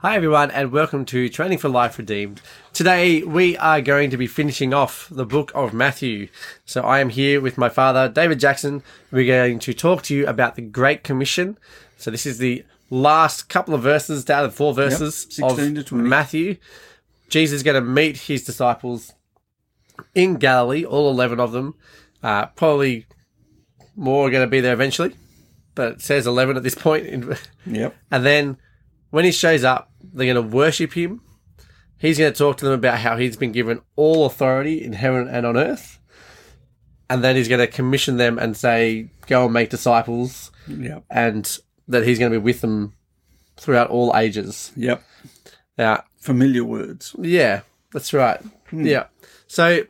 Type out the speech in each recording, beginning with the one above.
Hi, everyone, and welcome to Training for Life Redeemed. Today, we are going to be finishing off the book of Matthew. So, I am here with my father, David Jackson. We're going to talk to you about the Great Commission. So, this is the last couple of verses out of four verses Yep, of Matthew. Jesus is going to meet his disciples in Galilee, all 11 of them. Uh, probably more are going to be there eventually, but it says 11 at this point. In, Yep. and then when he shows up, they're going to worship him. He's going to talk to them about how he's been given all authority in heaven and on earth. And then he's going to commission them and say, go and make disciples, Yep. and that he's going to be with them throughout all ages. Yep. Now, Familiar words. yeah, that's right. Hmm. Yeah. So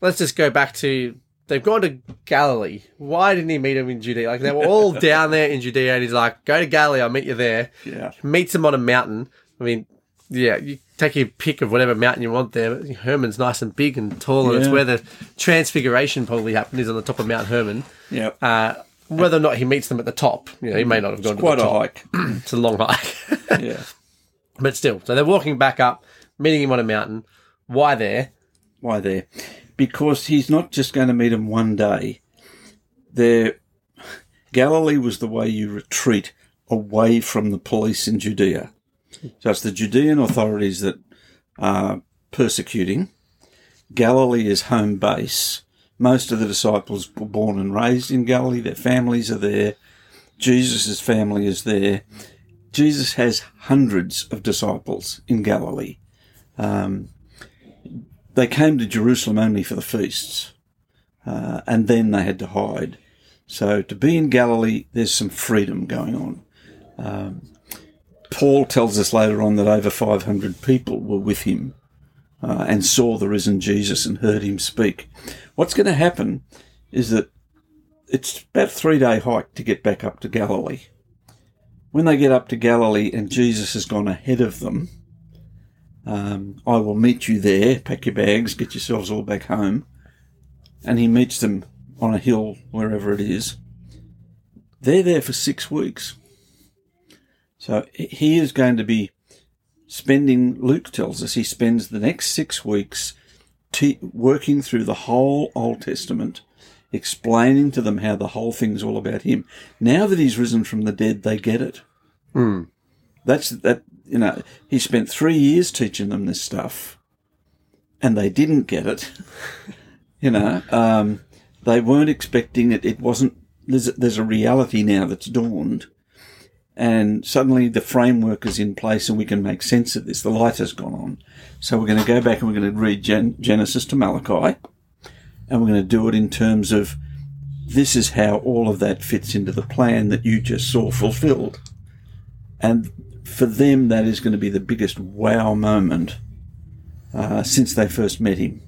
let's just go back to they've gone to Galilee. Why didn't he meet them in Judea? Like they were all down there in Judea, and he's like, "Go to Galilee, I'll meet you there." Yeah. Meets them on a mountain. I mean, yeah, you take your pick of whatever mountain you want there. Hermon's nice and big and tall, and it's where the transfiguration probably happened. Is on the top of Mount Hermon. Yeah. Uh, whether or not he meets them at the top, you know, he may not have gone Quite to a the top. hike. It's a long hike. yeah. But still, so they're walking back up, meeting him on a mountain. Why there? Why there? Because he's not just going to meet them one day. There, Galilee was the way you retreat away from the police in Judea. So it's the Judean authorities that are persecuting. Galilee is home base. Most of the disciples were born and raised in Galilee. Their families are there. Jesus' family is there. Jesus has hundreds of disciples in Galilee. Um, they came to Jerusalem only for the feasts, uh, and then they had to hide. So to be in Galilee, there's some freedom going on. Um, Paul tells us later on that over 500 people were with him uh, and saw the risen Jesus and heard him speak. What's going to happen is that it's about a three day hike to get back up to Galilee. When they get up to Galilee and Jesus has gone ahead of them, um, I will meet you there. Pack your bags, get yourselves all back home. And he meets them on a hill, wherever it is. They're there for six weeks. So he is going to be spending, Luke tells us, he spends the next six weeks te- working through the whole Old Testament, explaining to them how the whole thing's all about him. Now that he's risen from the dead, they get it. That's that. You know, he spent three years teaching them this stuff, and they didn't get it. you know, um, they weren't expecting it. It wasn't. There's a, there's a reality now that's dawned, and suddenly the framework is in place, and we can make sense of this. The light has gone on, so we're going to go back and we're going to read Gen- Genesis to Malachi, and we're going to do it in terms of this is how all of that fits into the plan that you just saw fulfilled. And for them, that is going to be the biggest wow moment uh, since they first met him.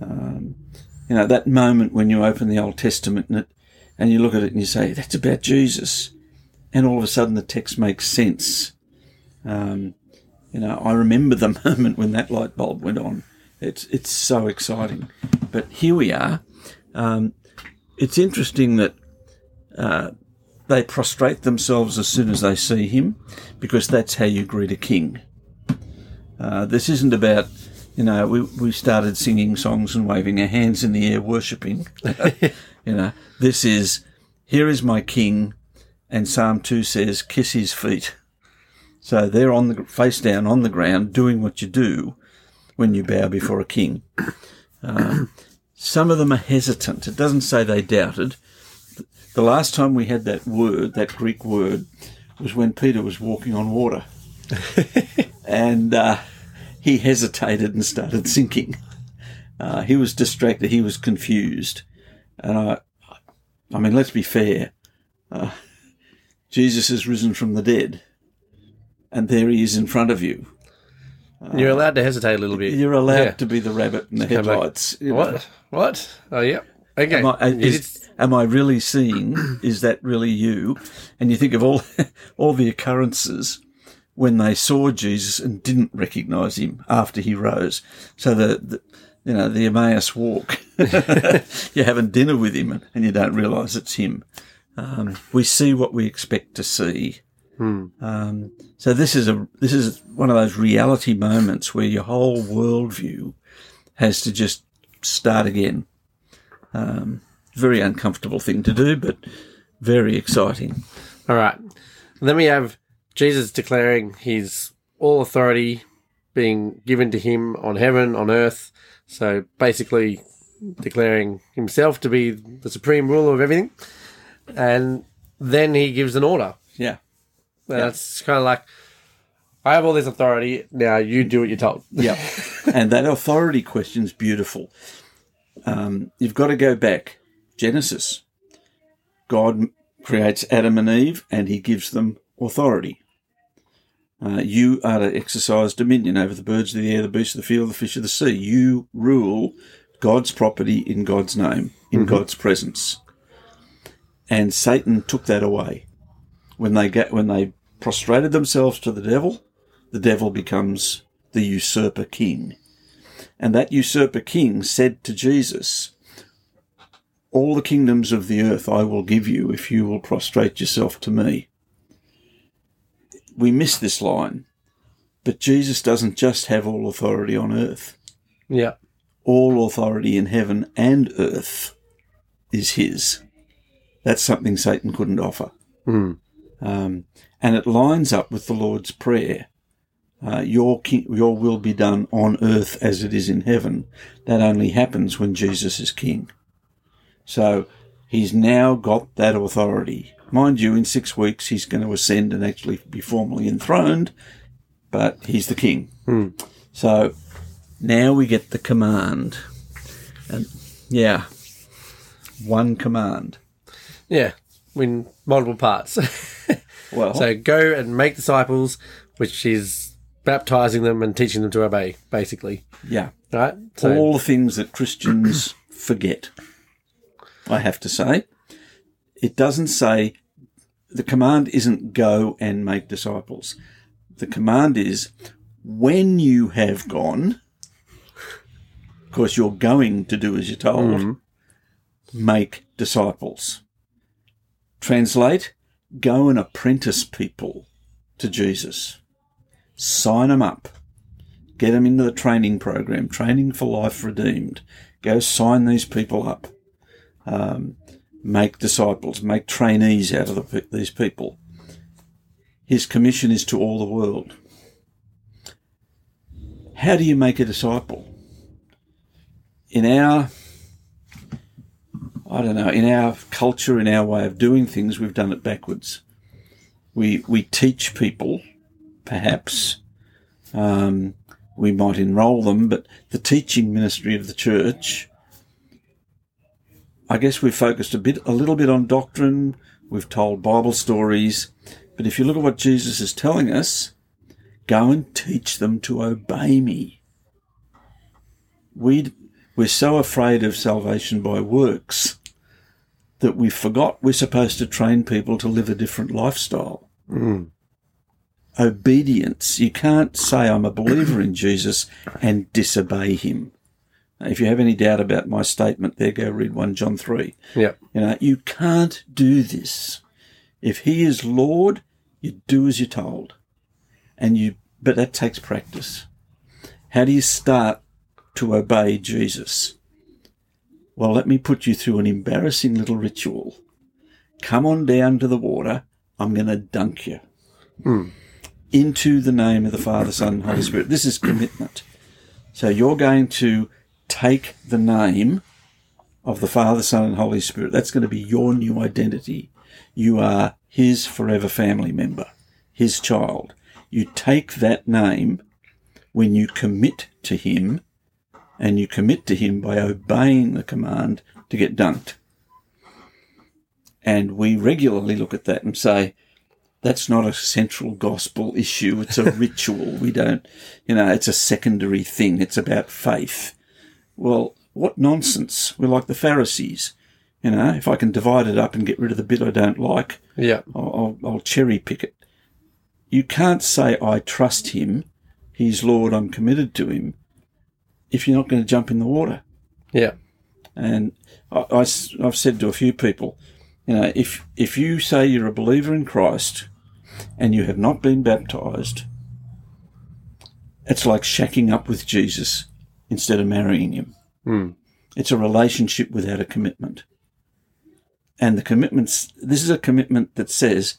Um, you know, that moment when you open the Old Testament and, it, and you look at it and you say, that's about Jesus. And all of a sudden the text makes sense. Um, you know, I remember the moment when that light bulb went on. It's, it's so exciting. But here we are. Um, it's interesting that uh, they prostrate themselves as soon as they see him because that's how you greet a king. Uh, this isn't about, you know, we, we started singing songs and waving our hands in the air, worshipping. you know, this is, here is my king, and Psalm 2 says, kiss his feet. So they're on the face down on the ground doing what you do when you bow before a king. Um, some of them are hesitant. It doesn't say they doubted. The last time we had that word, that Greek word, was when Peter was walking on water. and uh, he hesitated and started sinking. Uh, he was distracted. He was confused. And I, I mean, let's be fair. Uh, Jesus has risen from the dead. And there he is in front of you. You're allowed to hesitate a little bit. You're allowed Yeah. to be the rabbit in the headlights. you know. What? What? Oh, yep. Okay. I, You is, am I really seeing? Is that really you? And you think of all all the occurrences when they saw Jesus and didn't recognise him after he rose. So the, the you know the Emmaus walk, you're having dinner with him and you don't realise it's him. Um, we see what we expect to see. Um, so this is a this is one of those reality moments where your whole worldview has to just start again. Um, very uncomfortable thing to do, but very exciting. All right. And then we have Jesus declaring his all authority being given to him on heaven, on earth. So basically declaring himself to be the supreme ruler of everything. And then he gives an order. Yeah. That's kind of like, I have all this authority. Now you do what you're told. Yeah. and that authority question is beautiful. Um, you've got to go back. Genesis. God creates Adam and Eve and he gives them authority. Uh, you are to exercise dominion over the birds of the air, the beasts of the field, the fish of the sea. You rule God's property in God's name, in God's presence. And Satan took that away. When they get, when they prostrated themselves to the devil, the devil becomes the usurper king. And that usurper king said to Jesus, All the kingdoms of the earth I will give you if you will prostrate yourself to me. We miss this line, but Jesus doesn't just have all authority on earth. Yeah. All authority in heaven and earth is his. That's something Satan couldn't offer. Mm. Um, and it lines up with the Lord's Prayer. Uh, your, king, your will be done on earth as it is in heaven. That only happens when Jesus is king. So he's now got that authority. Mind you, in six weeks he's going to ascend and actually be formally enthroned, but he's the king. Hmm. So now we get the command. And yeah, one command. Yeah. In multiple parts. Well, so go and make disciples, which is baptizing them and teaching them to obey, basically. yeah. Right? So, all the things that Christians forget. I have to say, it doesn't say the command isn't go and make disciples. The command is when you have gone, of course, you're going to do as you're told, mm-hmm. make disciples. Translate, go and apprentice people to Jesus. Sign them up get them into the training program, Training for Life Redeemed. Go sign these people up. Um, make disciples, make trainees out of the, these people. His commission is to all the world. How do you make a disciple? In our, I don't know, in our culture, in our way of doing things, we've done it backwards. We we teach people, perhaps, um, we might enrol them, but the teaching ministry of the church, I guess we've focused a bit, a little bit on doctrine. We've told Bible stories, but if you look at what Jesus is telling us, go and teach them to obey me. We we're so afraid of salvation by works that we forgot we're supposed to train people to live a different lifestyle mm. obedience. You can't say I'm a believer in Jesus and disobey him. If you have any doubt about my statement there, go read 1 John 3. yeah. You know, you can't do this. If he is Lord, you do as you're told. And you, but that takes practice. How do you start to obey Jesus? Well, let me put you through an embarrassing little ritual. Come on down to the water. I'm going to dunk you hmm. into the name of the Father, Son, Holy Spirit. This is commitment. So you're going to take the name of the Father, Son, and Holy Spirit. That's going to be your new identity. You are His forever family member, His child. You take that name when you commit to Him, and you commit to Him by obeying the command to get dunked. And we regularly look at that and say, that's not a central gospel issue. It's a ritual. We don't, you know, it's a secondary thing. It's about faith. Well, what nonsense. We're like the Pharisees. You know, if I can divide it up and get rid of the bit I don't like, Yeah. I'll, I'll, I'll cherry pick it. You can't say, I trust him. He's Lord. I'm committed to him. If you're not going to jump in the water. Yeah. And I, I, have said to a few people, you know, if, if you say you're a believer in Christ and you have not been baptized, it's like shacking up with Jesus instead of marrying him. Hmm. It's a relationship without a commitment. And the commitments, this is a commitment that says,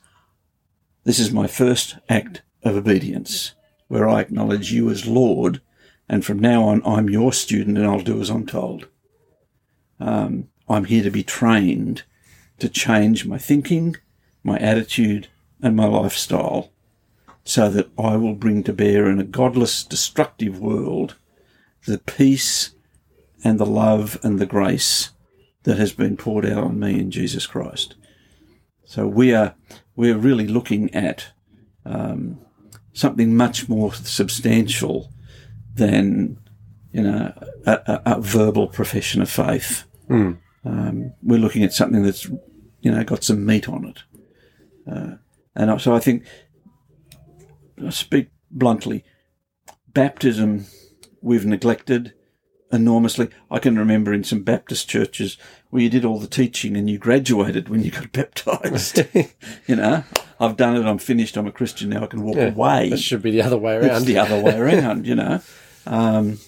this is my first act of obedience, where I acknowledge you as Lord, and from now on, I'm your student and I'll do as I'm told. Um, I'm here to be trained to change my thinking, my attitude, and my lifestyle so that I will bring to bear in a godless, destructive world the peace and the love and the grace that has been poured out on me in Jesus Christ. So we are we're really looking at um, something much more substantial than you know a, a, a verbal profession of faith. Mm. Um, we're looking at something that's you know got some meat on it, uh, and so I think I speak bluntly, baptism we've neglected enormously. I can remember in some Baptist churches where you did all the teaching and you graduated when you got baptized. you know, I've done it. I'm finished. I'm a Christian now. I can walk Yeah, away. That should be the other way around. It's the other way around, you know. Um,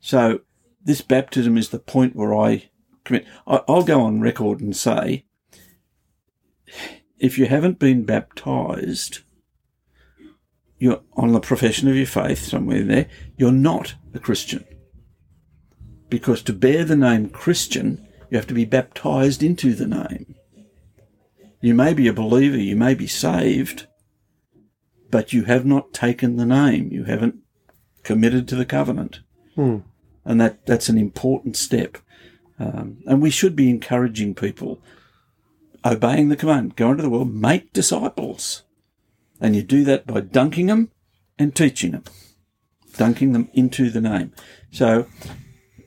so this baptism is the point where I commit. I, I'll go on record and say, if you haven't been baptized, you're on the profession of your faith somewhere there. You're not a Christian because to bear the name Christian, you have to be baptized into the name. You may be a believer, you may be saved, but you have not taken the name. You haven't committed to the covenant. Hmm. And that, that's an important step. Um, and we should be encouraging people obeying the command go into the world, make disciples. And you do that by dunking them and teaching them, dunking them into the name. So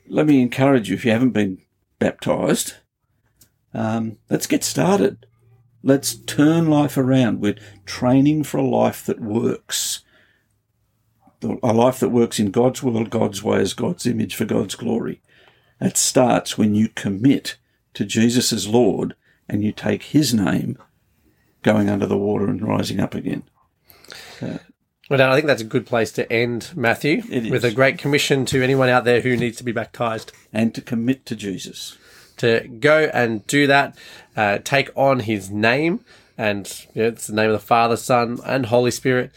let me encourage you if you haven't been baptized, um, let's get started. Let's turn life around. We're training for a life that works. A life that works in God's will, God's way, as God's image for God's glory. That starts when you commit to Jesus as Lord and you take his name going under the water and rising up again. Well, I think that's a good place to end, Matthew, It is. with a great commission to anyone out there who needs to be baptized And to commit to Jesus. to go and do that, uh, take on his name, and you know, it's the name of the Father, Son, and Holy Spirit.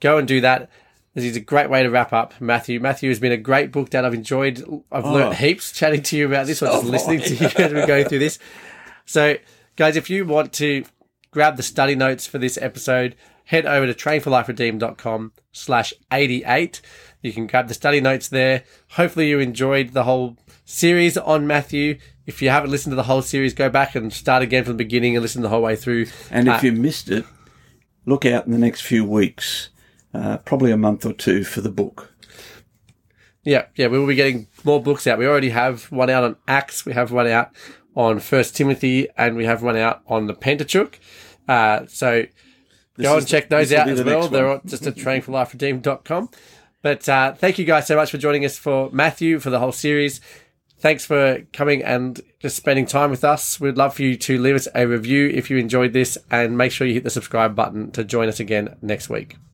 Go and do that. This is a great way to wrap up, Matthew. Matthew has been a great book that I've enjoyed. I've learned heaps chatting to you about this, or just listening to you as we're going through this. So, guys, if you want to grab the study notes for this episode, head over to trainforliferedeemed.com slash 88. You can grab the study notes there. Hopefully you enjoyed the whole series on Matthew. If you haven't listened to the whole series, go back and start again from the beginning and listen the whole way through. And if Uh, you missed it, look out in the next few weeks, uh, probably a month or two for the book. Yeah, yeah, we will be getting more books out. We already have one out on Acts, we have one out on First Timothy, and we have one out on the Pentateuch. Uh, so go and check those out as well. They're just at trainforliferedeemed.com. But uh, thank you guys so much for joining us for Matthew for the whole series. Thanks for coming and just spending time with us. We'd love for you to leave us a review if you enjoyed this and make sure you hit the subscribe button to join us again next week.